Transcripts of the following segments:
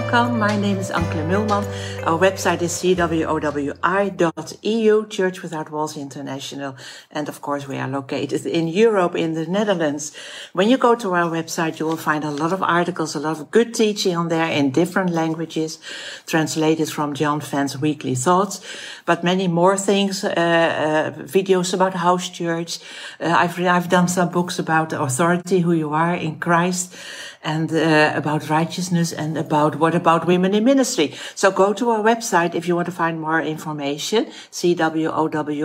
welcome. My name is Ank Kleinmeulman. Our website is cwowi.eu, Church Without Walls International. And of course, we are located in Europe, in the Netherlands. When you go to our website, you will find a lot of articles, a lot of good teaching on there in different languages, translated from John Fenn's Weekly Thoughts, but many more things, uh, uh, videos about house church. Uh, I've, I've done some books about authority, who you are in Christ and uh, about righteousness and about what about women in ministry. So go to our website if you want to find more information, cwowi.eu,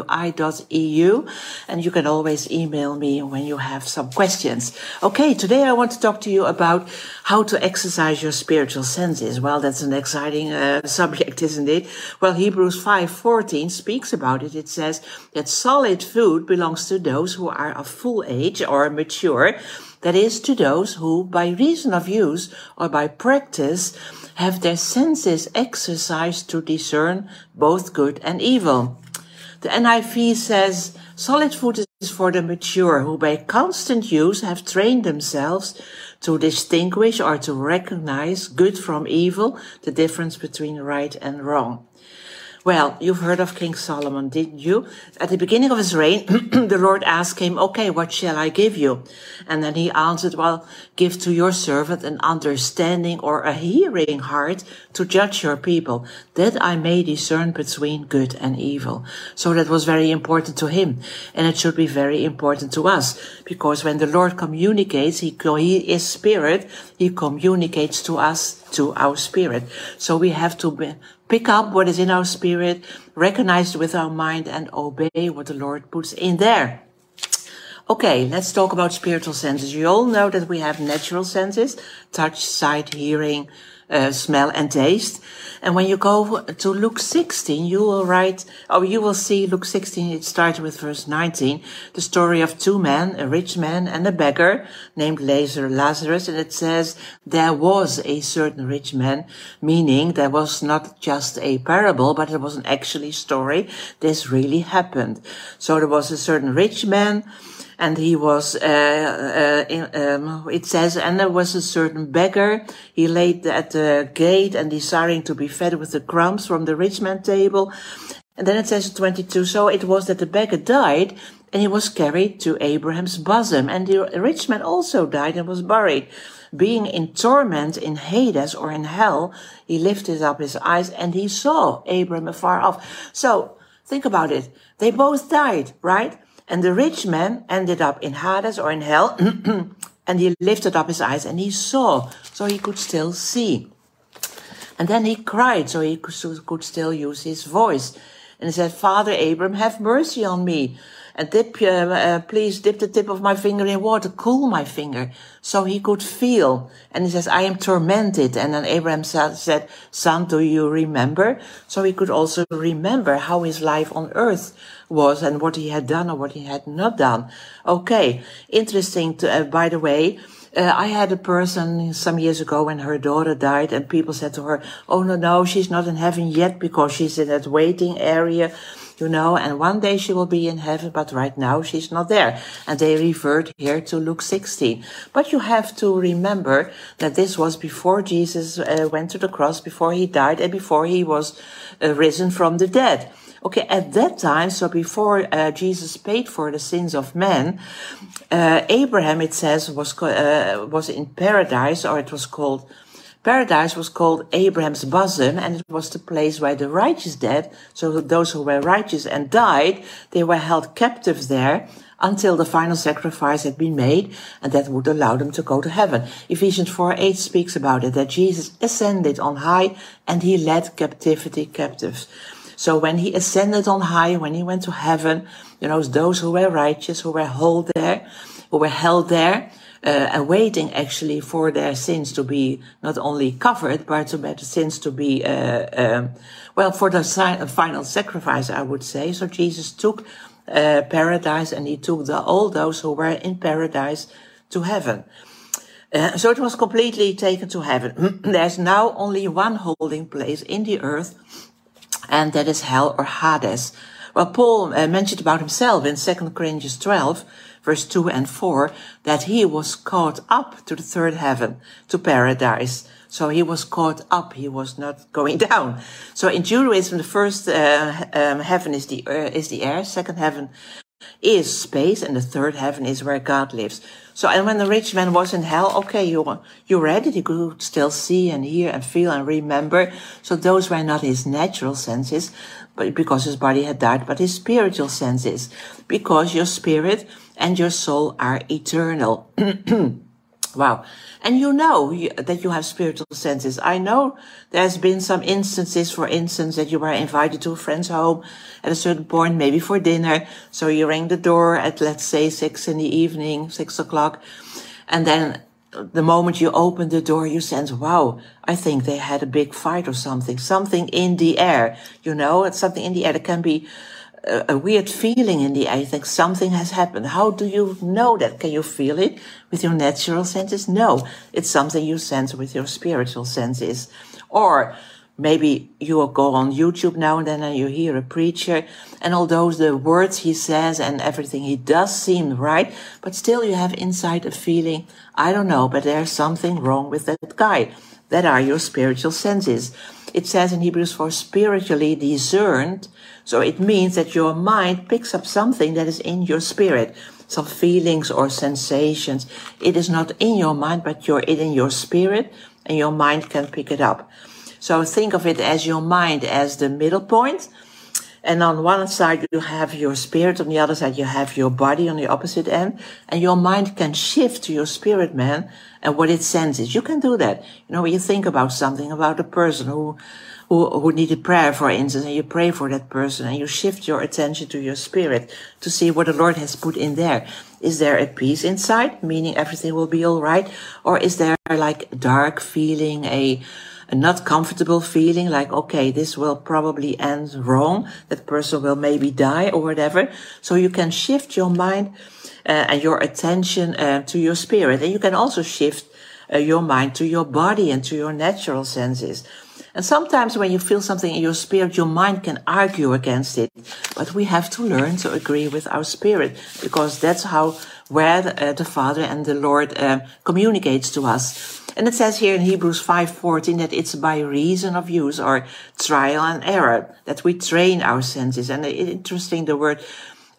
and you can always email me when you have some questions. Okay, today I want to talk to you about how to exercise your spiritual senses. Well, that's an exciting uh, subject, isn't it? Well, Hebrews 5:14 speaks about it. It says that solid food belongs to those who are of full age or mature that is, to those who, by reason of use or by practice, have their senses exercised to discern both good and evil. The NIV says, solid food is for the mature who by constant use have trained themselves to distinguish or to recognize good from evil, the difference between right and wrong. Well, you've heard of King Solomon, didn't you? At the beginning of his reign, the Lord asked him, okay, what shall I give you? And then he answered, well, give to your servant an understanding or a hearing heart to judge your people, that I may discern between good and evil. So that was very important to him. And it should be very important to us, because when the Lord communicates, he, he is spirit, he communicates to us, to our spirit. So we have to be, pick up what is in our spirit, recognize it with our mind, and obey what the Lord puts in there. Okay, let's talk about spiritual senses. You all know that we have natural senses, touch, sight, hearing, uh, smell and taste. And when you go to Luke 16, you will write, or you will see Luke 16, it starts with verse 19, the story of two men, a rich man and a beggar named Lazarus. And it says, there was a certain rich man, meaning there was not just a parable, but it was an actually story. This really happened. So there was a certain rich man, and he was, uh, uh, in, um, it says, and there was a certain beggar. He laid at the gate and desiring to be fed with the crumbs from the rich man's table. And then it says 22, so it was that the beggar died and he was carried to Abraham's bosom. And the rich man also died and was buried. Being in torment in Hades or in hell, he lifted up his eyes and he saw Abraham afar off. So think about it. They both died, right? And the rich man ended up in Hades or in hell, and he lifted up his eyes and he saw, so he could still see. And then he cried, so he could still use his voice. And he said, Father Abram, have mercy on me and dip, uh, uh, please dip the tip of my finger in water, cool my finger, so he could feel. And he says, I am tormented. And then Abraham said, son, do you remember? So he could also remember how his life on earth was and what he had done or what he had not done. Okay. Interesting. To, uh, by the way, uh, I had a person some years ago when her daughter died and people said to her, Oh, no, no, she's not in heaven yet because she's in that waiting area you know, and one day she will be in heaven, but right now she's not there. And they revert here to Luke 16. But you have to remember that this was before Jesus uh, went to the cross, before he died, and before he was uh, risen from the dead. Okay, at that time, so before uh, Jesus paid for the sins of men, uh, Abraham, it says, was uh, was in paradise, or it was called Paradise was called Abraham's bosom, and it was the place where the righteous dead, so those who were righteous and died, they were held captive there until the final sacrifice had been made, and that would allow them to go to heaven. Ephesians 4 8 speaks about it, that Jesus ascended on high and he led captivity captives. So when he ascended on high, when he went to heaven, you know, those who were righteous, who were held there, who were held there, uh, waiting actually for their sins to be not only covered, but to the sins to be, uh, um, well, for the si- final sacrifice, I would say. So Jesus took uh, paradise and he took the, all those who were in paradise to heaven. Uh, so it was completely taken to heaven. There's now only one holding place in the earth, and that is hell or Hades. Well, Paul uh, mentioned about himself in 2 Corinthians 12, verse 2 and 4, that he was caught up to the third heaven, to paradise. So he was caught up. He was not going down. So in Judaism, the first uh, um, heaven is the uh, is the air. Second heaven is space, and the third heaven is where God lives. So, and when the rich man was in hell, okay, you you read it. He could still see and hear and feel and remember. So those were not his natural senses, but because his body had died, but his spiritual senses, because your spirit and your soul are eternal. wow. And you know that you have spiritual senses. I know there's been some instances, for instance, that you were invited to a friend's home at a certain point, maybe for dinner. So you rang the door at, let's say, six in the evening, six o'clock. And then the moment you open the door, you sense, wow, I think they had a big fight or something, something in the air. You know, it's something in the air that can be a, weird feeling in the. I think something has happened. How do you know that? Can you feel it with your natural senses? No, it's something you sense with your spiritual senses. Or maybe you will go on YouTube now and then and you hear a preacher and although the words he says and everything he does seem right, but still you have inside a feeling, I don't know, but there's something wrong with that guy. That are your spiritual senses. It says in Hebrews for spiritually discerned so it means that your mind picks up something that is in your spirit, some feelings or sensations. It is not in your mind, but you're in your spirit and your mind can pick it up. So think of it as your mind as the middle point. And on one side, you have your spirit. On the other side, you have your body on the opposite end. And your mind can shift to your spirit man and what it senses. You can do that. You know, when you think about something, about a person who who, who needed prayer, for instance, and you pray for that person and you shift your attention to your spirit to see what the Lord has put in there. Is there a peace inside, meaning everything will be all right? Or is there like dark feeling, a, a not comfortable feeling like, okay, this will probably end wrong. That person will maybe die or whatever. So you can shift your mind uh, and your attention uh, to your spirit. And you can also shift uh, your mind to your body and to your natural senses. And sometimes when you feel something in your spirit, your mind can argue against it. But we have to learn to agree with our spirit because that's how, where the, uh, the Father and the Lord uh, communicates to us. And it says here in Hebrews 5:14 that it's by reason of use or trial and error that we train our senses. And interesting, the word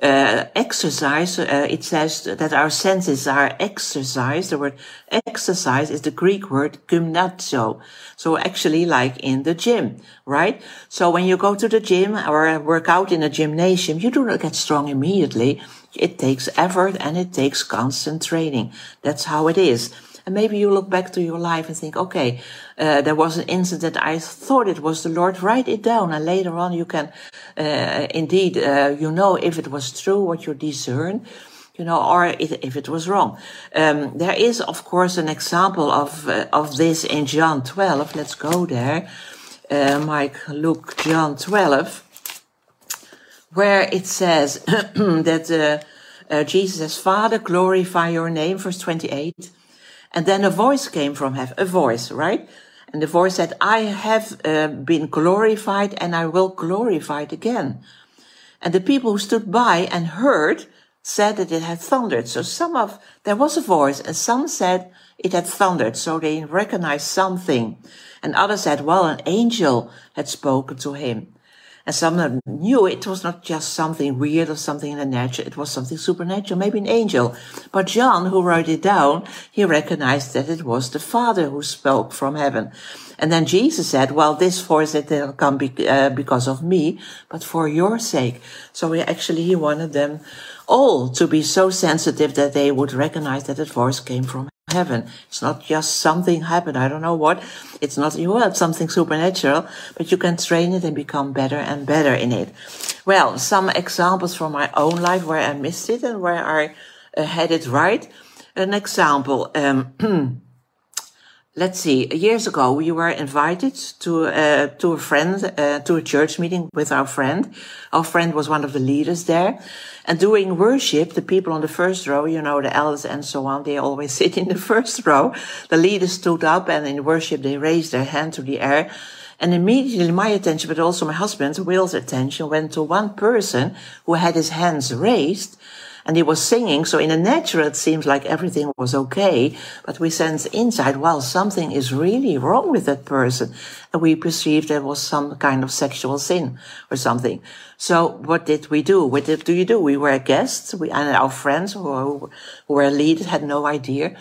uh, exercise, uh, it says that our senses are exercised. The word exercise is the Greek word gymnazo. So actually like in the gym, right? So when you go to the gym or work out in a gymnasium, you do not get strong immediately. It takes effort and it takes constant training. That's how it is. And maybe you look back to your life and think, okay, uh, there was an incident. I thought it was the Lord. Write it down. And later on, you can, uh, indeed, uh, you know if it was true, what you discern, you know, or if it was wrong. Um, there is, of course, an example of, uh, of this in John 12. Let's go there. Uh, Mike, Luke, John 12, where it says that, uh, Jesus says, Father, glorify your name, verse 28. And then a voice came from heaven, a voice, right? And the voice said, I have uh, been glorified and I will glorify it again. And the people who stood by and heard said that it had thundered. So some of, there was a voice and some said it had thundered. So they recognized something. And others said, well, an angel had spoken to him. And some knew it was not just something weird or something in the nature, it was something supernatural, maybe an angel. But John, who wrote it down, he recognized that it was the Father who spoke from heaven. And then Jesus said, well, this voice it will come be, uh, because of me, but for your sake. So he actually, he wanted them all to be so sensitive that they would recognize that the voice came from heaven. It's not just something happened. I don't know what. It's not, you have something supernatural, but you can train it and become better and better in it. Well, some examples from my own life where I missed it and where I uh, had it right. An example, um, let's see, years ago we were invited to uh, to a friend uh, to a church meeting with our friend. Our friend was one of the leaders there, and during worship, the people on the first row, you know, the elders and so on, they always sit in the first row. The leaders stood up, and in worship they raised their hand to the air. And immediately my attention, but also my husband, Will's attention went to one person who had his hands raised and he was singing. So in the natural, it seems like everything was okay, but we sense inside, well, something is really wrong with that person. And we perceived there was some kind of sexual sin or something. So what did we do? What did do you do? We were guests, we, and our friends who, who were leaders had no idea.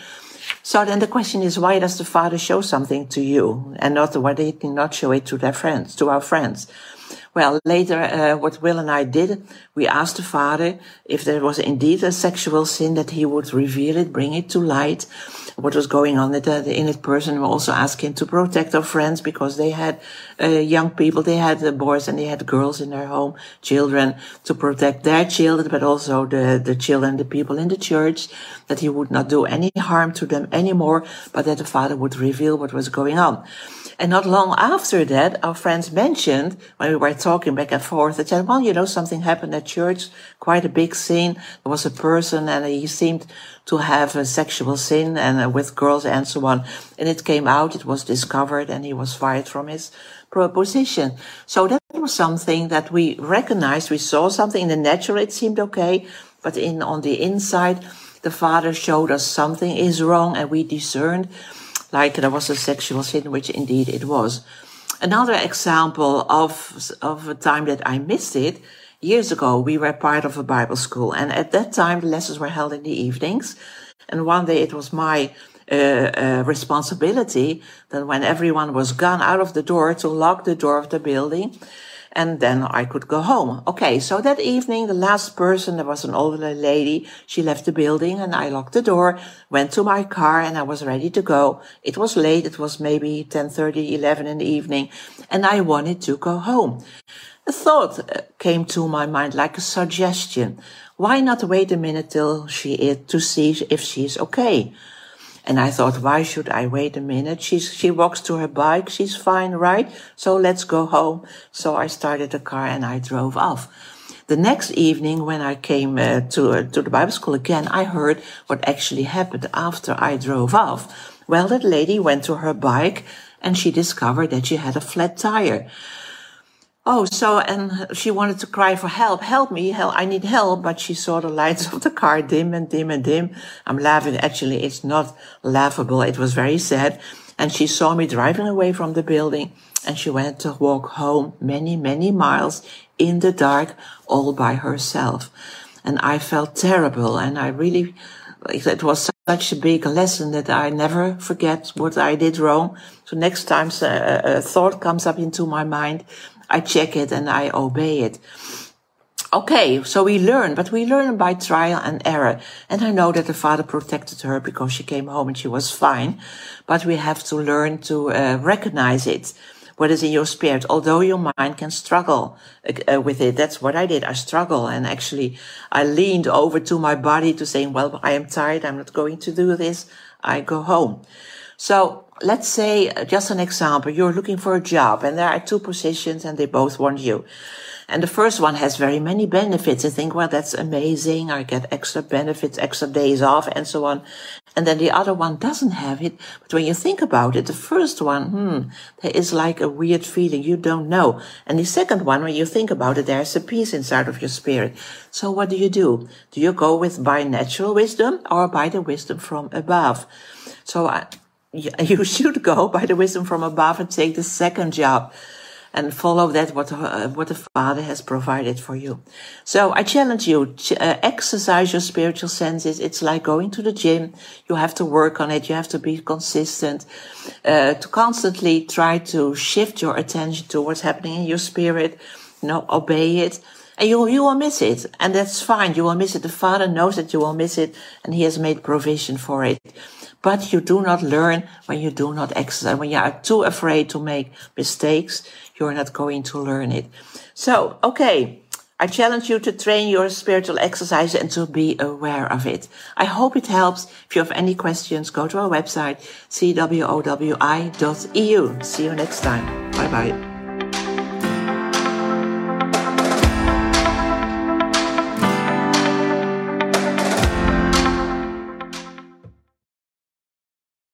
So then the question is, why does the father show something to you and not why did not show it to their friends, to our friends? Well, later, uh, what Will and I did, we asked the father if there was indeed a sexual sin that he would reveal it, bring it to light, what was going on in that, in that person. We also asked him to protect our friends because they had uh, young people, they had boys and they had girls in their home, children, to protect their children, but also the, the children, the people in the church, that he would not do any harm to them anymore, but that the father would reveal what was going on. And not long after that, our friends mentioned when we were talking back and forth, they said, well, you know, something happened at church, quite a big scene. There was a person and he seemed to have a sexual sin and uh, with girls and so on. And it came out, it was discovered and he was fired from his position. So that was something that we recognized. We saw something in the natural. It seemed okay. But in, on the inside, the father showed us something is wrong and we discerned like there was a sexual sin, which indeed it was. Another example of, of a time that I missed it, years ago, we were part of a Bible school. And at that time, the lessons were held in the evenings. And one day it was my uh, uh, responsibility that when everyone was gone out of the door to lock the door of the building and then I could go home. Okay, so that evening, the last person, there was an older lady, she left the building and I locked the door, went to my car and I was ready to go. It was late, it was maybe 10.30, 11 in the evening, and I wanted to go home. A thought uh, came to my mind like a suggestion. Why not wait a minute till she is to see if she's okay? And I thought, why should I wait a minute? She's, she walks to her bike. She's fine, right? So let's go home. So I started the car and I drove off. The next evening, when I came uh, to, uh, to the Bible school again, I heard what actually happened after I drove off. Well, that lady went to her bike and she discovered that she had a flat tire. Oh, so, and she wanted to cry for help. Help me. Help. I need help. But she saw the lights of the car dim and dim and dim. I'm laughing. Actually, it's not laughable. It was very sad. And she saw me driving away from the building and she went to walk home many, many miles in the dark all by herself. And I felt terrible and I really, it was such a big lesson that I never forget what I did wrong. So next time a, a thought comes up into my mind, I check it and I obey it. Okay, so we learn, but we learn by trial and error. And I know that the father protected her because she came home and she was fine. But we have to learn to uh, recognize it. What is in your spirit, although your mind can struggle uh, with it. That's what I did. I struggle and actually I leaned over to my body to say, well, I am tired. I'm not going to do this. I go home. So let's say uh, just an example, you're looking for a job and there are two positions and they both want you. And the first one has very many benefits. I think, well, that's amazing. I get extra benefits, extra days off and so on. And then the other one doesn't have it. But when you think about it, the first one, hmm, there is like a weird feeling. You don't know. And the second one, when you think about it, there's a peace inside of your spirit. So what do you do? Do you go with by natural wisdom or by the wisdom from above? So I, you should go by the wisdom from above and take the second job and follow that what uh, what the Father has provided for you. So I challenge you uh, exercise your spiritual senses. It's like going to the gym. You have to work on it. You have to be consistent uh, to constantly try to shift your attention to what's happening in your spirit. You know, obey it. And you, you will miss it. And that's fine. You will miss it. The Father knows that you will miss it and He has made provision for it. But you do not learn when you do not exercise. When you are too afraid to make mistakes, you're not going to learn it. So, okay. I challenge you to train your spiritual exercise and to be aware of it. I hope it helps. If you have any questions, go to our website, cwowi.eu. See you next time. Bye bye.